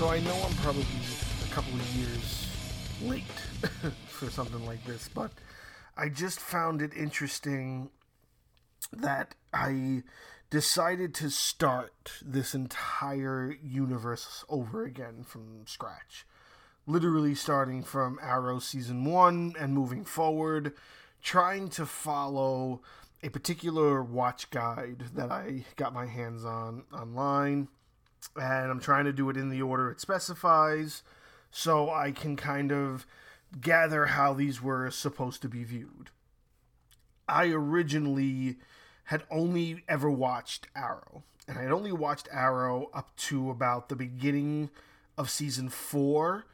So I know I'm probably a couple of years late for something like this, but I just found it interesting that I decided to start this entire universe over again from scratch. Literally starting from Arrow season 1 and moving forward, trying to follow a particular watch guide that I got my hands on online and I'm trying to do it in the order it specifies so I can kind of gather how these were supposed to be viewed. I originally had only ever watched Arrow, and I had only watched Arrow up to about the beginning of season four,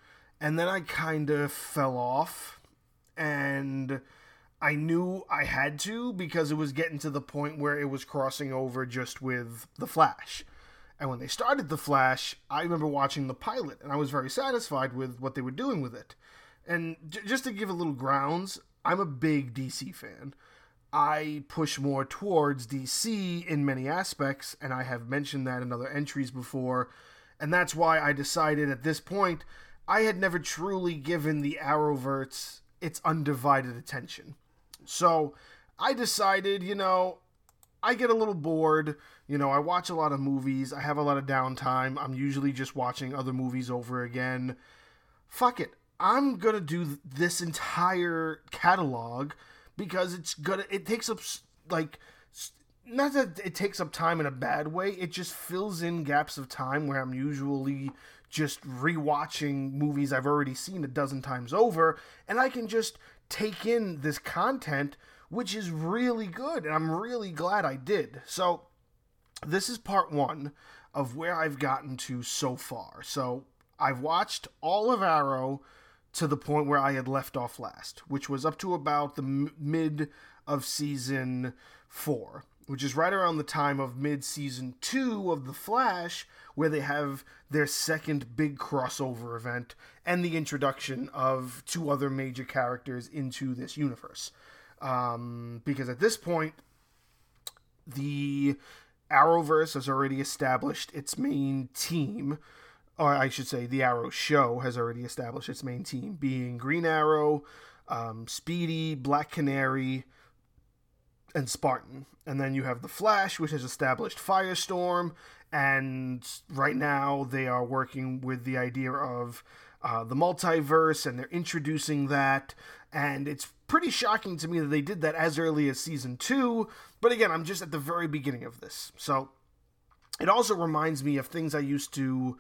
and then I kind of fell off, and I knew I had to because it was getting to the point where it was crossing over just with The Flash and when they started The Flash, I remember watching the pilot, and I was very satisfied with what they were doing with it. And j- just to give a little grounds, I'm a big DC fan. I push more towards DC in many aspects, and I have mentioned that in other entries before. And that's why I decided at this point I had never truly given the Arrowverse its undivided attention. So I decided, you know, I get a little bored. You know, I watch a lot of movies. I have a lot of downtime. I'm usually just watching other movies over again. Fuck it. I'm going to do this entire catalog because it's going to, it takes up, like, not that it takes up time in a bad way, it just fills in gaps of time where I'm usually just rewatching movies I've already seen a dozen times over, and I can just take in this content which is really good, and I'm really glad I did. So, this is part one of where I've gotten to so far. So, I've watched all of Arrow to the point where I had left off last, which was up to about the m- mid of season four, which is right around the time of mid season two of The Flash, where they have their second big crossover event and the introduction of two other major characters into this universe um, because at this point, the Arrowverse has already established its main team, or I should say, the Arrow show has already established its main team, being Green Arrow, um, Speedy, Black Canary, and Spartan. And then you have the Flash, which has established Firestorm, and right now they are working with the idea of uh, the multiverse, and they're introducing that. And it's pretty shocking to me that they did that as early as season two. But again, I'm just at the very beginning of this. So it also reminds me of things I used to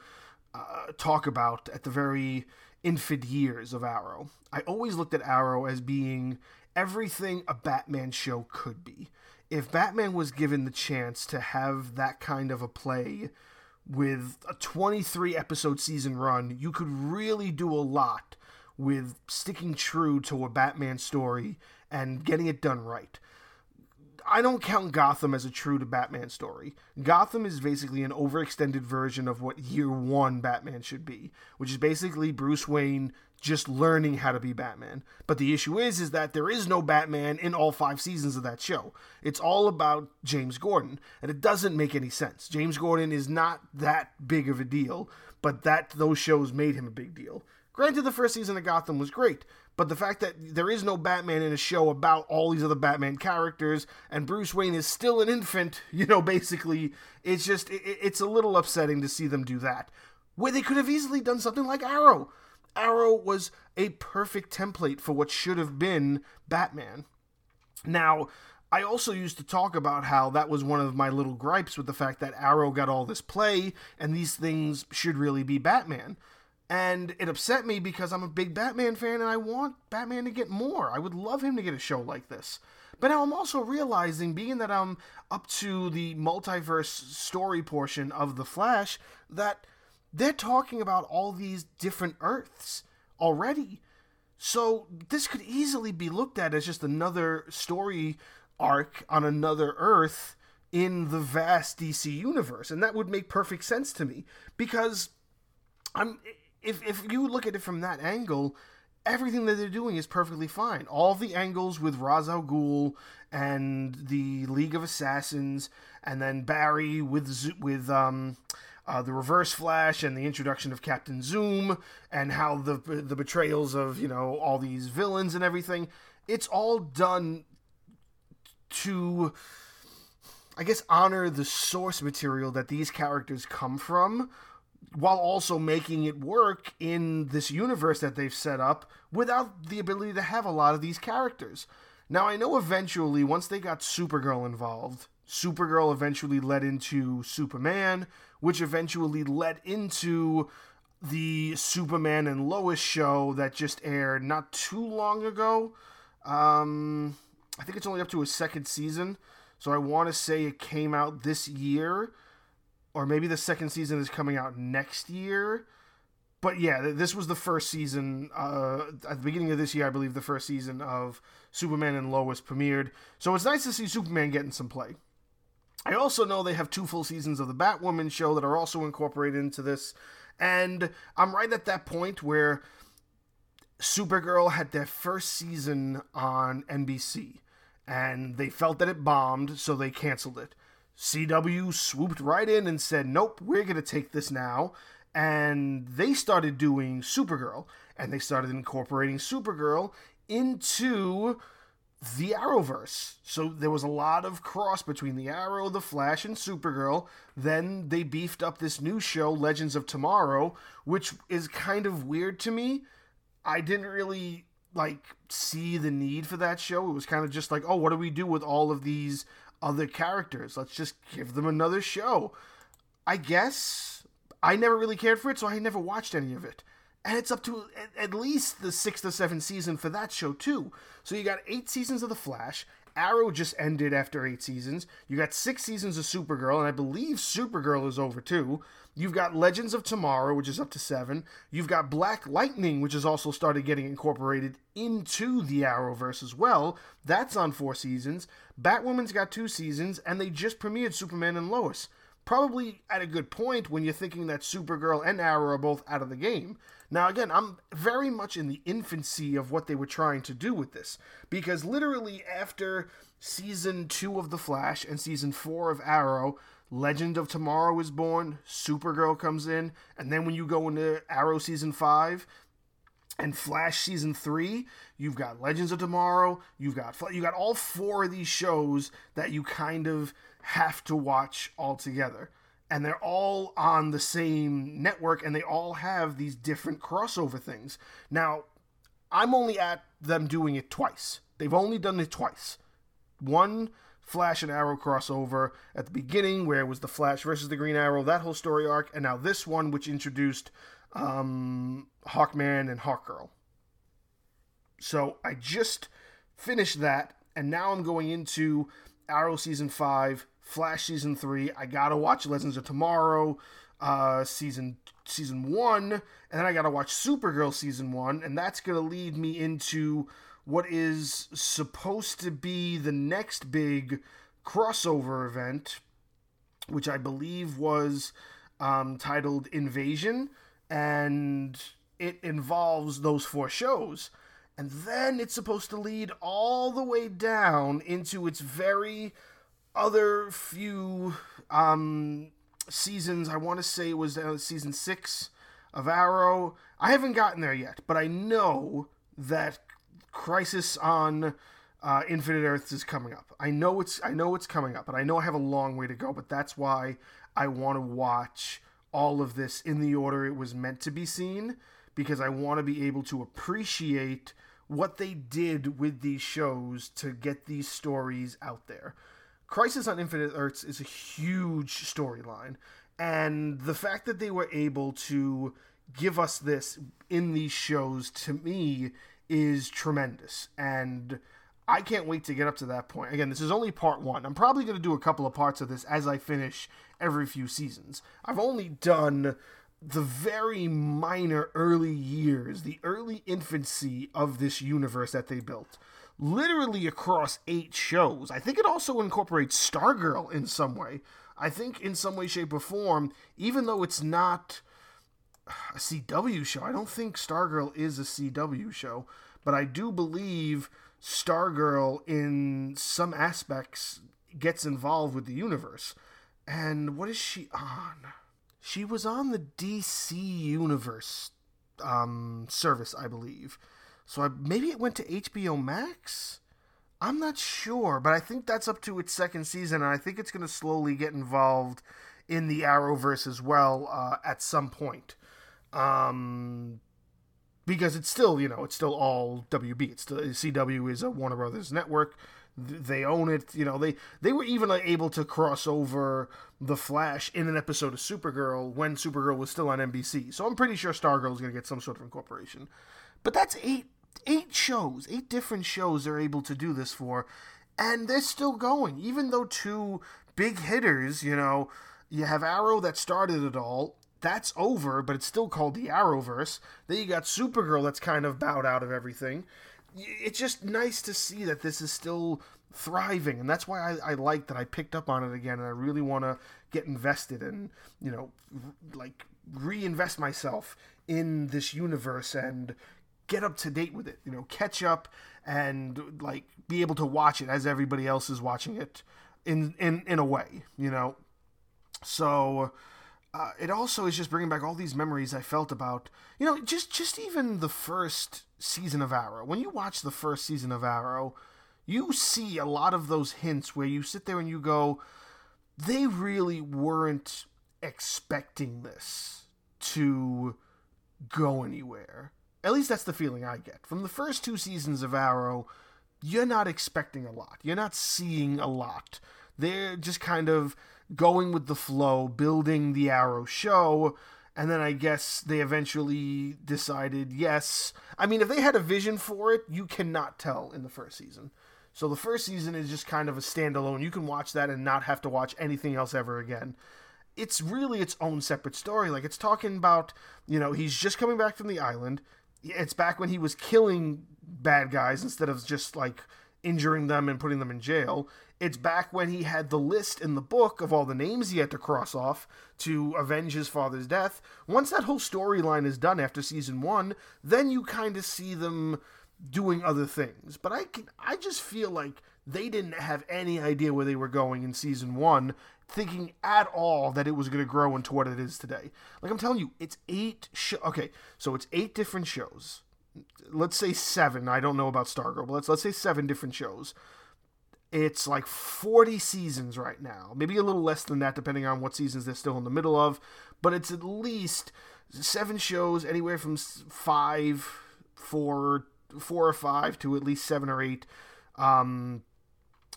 uh, talk about at the very infant years of Arrow. I always looked at Arrow as being everything a Batman show could be. If Batman was given the chance to have that kind of a play with a 23 episode season run, you could really do a lot with sticking true to a Batman story and getting it done right. I don't count Gotham as a true to Batman story. Gotham is basically an overextended version of what year one Batman should be, which is basically Bruce Wayne just learning how to be Batman. But the issue is is that there is no Batman in all 5 seasons of that show. It's all about James Gordon, and it doesn't make any sense. James Gordon is not that big of a deal, but that those shows made him a big deal. Granted, the first season of Gotham was great, but the fact that there is no Batman in a show about all these other Batman characters and Bruce Wayne is still an infant, you know, basically, it's just, it, it's a little upsetting to see them do that. Where they could have easily done something like Arrow. Arrow was a perfect template for what should have been Batman. Now, I also used to talk about how that was one of my little gripes with the fact that Arrow got all this play and these things should really be Batman. And it upset me because I'm a big Batman fan and I want Batman to get more. I would love him to get a show like this. But now I'm also realizing, being that I'm up to the multiverse story portion of The Flash, that they're talking about all these different Earths already. So this could easily be looked at as just another story arc on another Earth in the vast DC universe. And that would make perfect sense to me because I'm if if you look at it from that angle, everything that they're doing is perfectly fine. All the angles with Ra's al Ghul and the League of Assassins, and then Barry with with um, uh, the Reverse Flash and the introduction of Captain Zoom and how the the betrayals of you know all these villains and everything. It's all done to, I guess, honor the source material that these characters come from, while also making it work in this universe that they've set up without the ability to have a lot of these characters. Now, I know eventually, once they got Supergirl involved, Supergirl eventually led into Superman, which eventually led into the Superman and Lois show that just aired not too long ago. Um, I think it's only up to a second season, so I want to say it came out this year, or maybe the second season is coming out next year. But yeah, this was the first season. Uh, at the beginning of this year, I believe the first season of Superman and Lois premiered. So it's nice to see Superman getting some play. I also know they have two full seasons of the Batwoman show that are also incorporated into this. And I'm right at that point where Supergirl had their first season on NBC. And they felt that it bombed, so they canceled it. CW swooped right in and said, Nope, we're going to take this now. And they started doing Supergirl. And they started incorporating Supergirl into the Arrowverse. So there was a lot of cross between the Arrow, the Flash, and Supergirl. Then they beefed up this new show, Legends of Tomorrow, which is kind of weird to me. I didn't really like see the need for that show. It was kind of just like, oh, what do we do with all of these other characters? Let's just give them another show. I guess I never really cared for it, so I never watched any of it and it's up to at least the sixth or seventh season for that show too. So you got eight seasons of The Flash. Arrow just ended after eight seasons. You got six seasons of Supergirl, and I believe Supergirl is over too. You've got Legends of Tomorrow, which is up to seven. You've got Black Lightning, which has also started getting incorporated into the Arrowverse as well. That's on four seasons. Batwoman's got two seasons, and they just premiered Superman and Lois. Probably at a good point when you're thinking that Supergirl and Arrow are both out of the game. Now, again, I'm very much in the infancy of what they were trying to do with this, because literally after season two of The Flash and season four of Arrow, Legend of Tomorrow is born, Supergirl comes in, and then when you go into Arrow season five, and Flash season three, you've got Legends of Tomorrow, you've got you got all four of these shows that you kind of have to watch all together and they're all on the same network and they all have these different crossover things. Now, I'm only at them doing it twice. They've only done it twice. One Flash and Arrow crossover at the beginning, where it was the Flash versus the Green Arrow, that whole story arc, and now this one, which introduced um, Hawkman and Hawkgirl. So I just finished that, and now I'm going into Arrow season five, Flash season three. I gotta watch Legends of Tomorrow uh, season season one, and then I gotta watch Supergirl season one, and that's gonna lead me into what is supposed to be the next big crossover event, which I believe was um, titled Invasion, and it involves those four shows. And then it's supposed to lead all the way down into its very other few um, seasons, I want to say it was uh, season six of Arrow. I haven't gotten there yet, but I know that Crisis on uh, Infinite Earths is coming up. I know it's I know it's coming up, and I know I have a long way to go. But that's why I want to watch all of this in the order it was meant to be seen, because I want to be able to appreciate what they did with these shows to get these stories out there. Crisis on Infinite Earths is a huge storyline, and the fact that they were able to give us this in these shows to me is tremendous. And I can't wait to get up to that point. Again, this is only part one. I'm probably going to do a couple of parts of this as I finish every few seasons. I've only done the very minor early years, the early infancy of this universe that they built literally across eight shows. I think it also incorporates Stargirl in some way. I think in some way, shape, or form, even though it's not a CW show, I don't think Stargirl is a CW show, but I do believe Stargirl in some aspects gets involved with the universe. And what is she on? She was on the DC Universe um, service, I believe. So I, maybe it went to HBO Max. I'm not sure, but I think that's up to its second season, and I think it's going to slowly get involved in the Arrowverse as well uh, at some point. Um, because it's still, you know, it's still all WB. It's still, CW is a Warner Brothers network. They own it. You know, they they were even able to cross over the Flash in an episode of Supergirl when Supergirl was still on NBC. So I'm pretty sure Stargirl is going to get some sort of incorporation. But that's eight eight shows, eight different shows they're able to do this for, and they're still going. Even though two big hitters, you know, you have Arrow that started it all. That's over, but it's still called the Arrowverse. Then you got Supergirl that's kind of bowed out of everything. It's just nice to see that this is still thriving, and that's why I, I like that I picked up on it again, and I really want to get invested and you know, like reinvest myself in this universe and get up to date with it. You know, catch up and like be able to watch it as everybody else is watching it in in in a way. You know, so. Uh, it also is just bringing back all these memories I felt about, you know, just just even the first season of Arrow. When you watch the first season of Arrow, you see a lot of those hints where you sit there and you go, they really weren't expecting this to go anywhere. At least that's the feeling I get. From the first two seasons of Arrow, you're not expecting a lot. You're not seeing a lot. They're just kind of going with the flow, building the Arrow show, and then I guess they eventually decided yes. I mean, if they had a vision for it, you cannot tell in the first season. So the first season is just kind of a standalone. You can watch that and not have to watch anything else ever again. It's really its own separate story. Like it's talking about, you know, he's just coming back from the island it's back when he was killing bad guys instead of just like injuring them and putting them in jail. It's back when he had the list in the book of all the names he had to cross off to avenge his father's death. Once that whole storyline is done after season one, then you kind of see them doing other things. But I can, I just feel like they didn't have any idea where they were going in season one, thinking at all that it was going to grow into what it is today. Like I'm telling you, it's eight. Okay, so it's eight different shows. Let's say seven. I don't know about Stargirl, but let's let's say seven different shows. It's like 40 seasons right now, maybe a little less than that, depending on what seasons they're still in the middle of. But it's at least seven shows, anywhere from five, four, four or five to at least seven or eight um,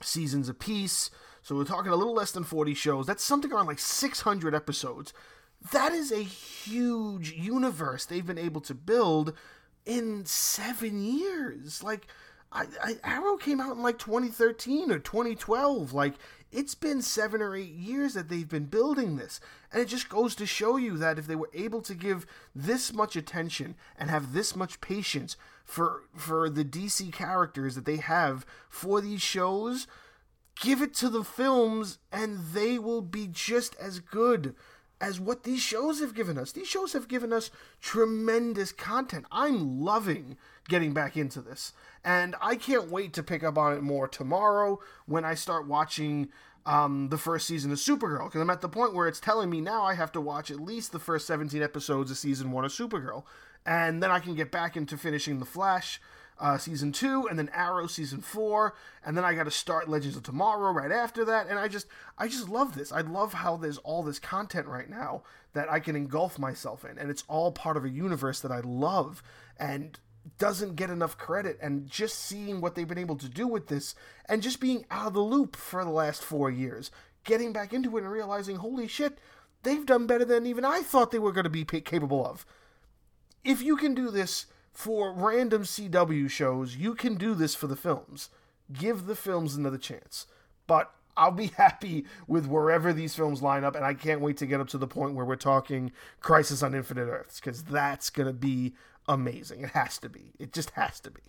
seasons apiece. So we're talking a little less than 40 shows. That's something around like 600 episodes. That is a huge universe they've been able to build in seven years. Like, I, I, Arrow came out in like 2013 or 2012. Like, it's been seven or eight years that they've been building this. And it just goes to show you that if they were able to give this much attention and have this much patience for for the DC characters that they have for these shows, give it to the films and they will be just as good as what these shows have given us. These shows have given us tremendous content. I'm loving getting back into this. And I can't wait to pick up on it more tomorrow when I start watching um, the first season of Supergirl. Because I'm at the point where it's telling me now I have to watch at least the first 17 episodes of season one of Supergirl. And then I can get back into finishing The Flash uh, season two, and then Arrow season four, and then I got to start Legends of Tomorrow right after that. And I just, I just love this. I love how there's all this content right now that I can engulf myself in, and it's all part of a universe that I love and doesn't get enough credit. And just seeing what they've been able to do with this, and just being out of the loop for the last four years, getting back into it and realizing, holy shit, they've done better than even I thought they were going to be capable of. If you can do this for random CW shows, you can do this for the films. Give the films another chance. But I'll be happy with wherever these films line up, and I can't wait to get up to the point where we're talking Crisis on Infinite Earths, because that's going to be amazing. It has to be. It just has to be.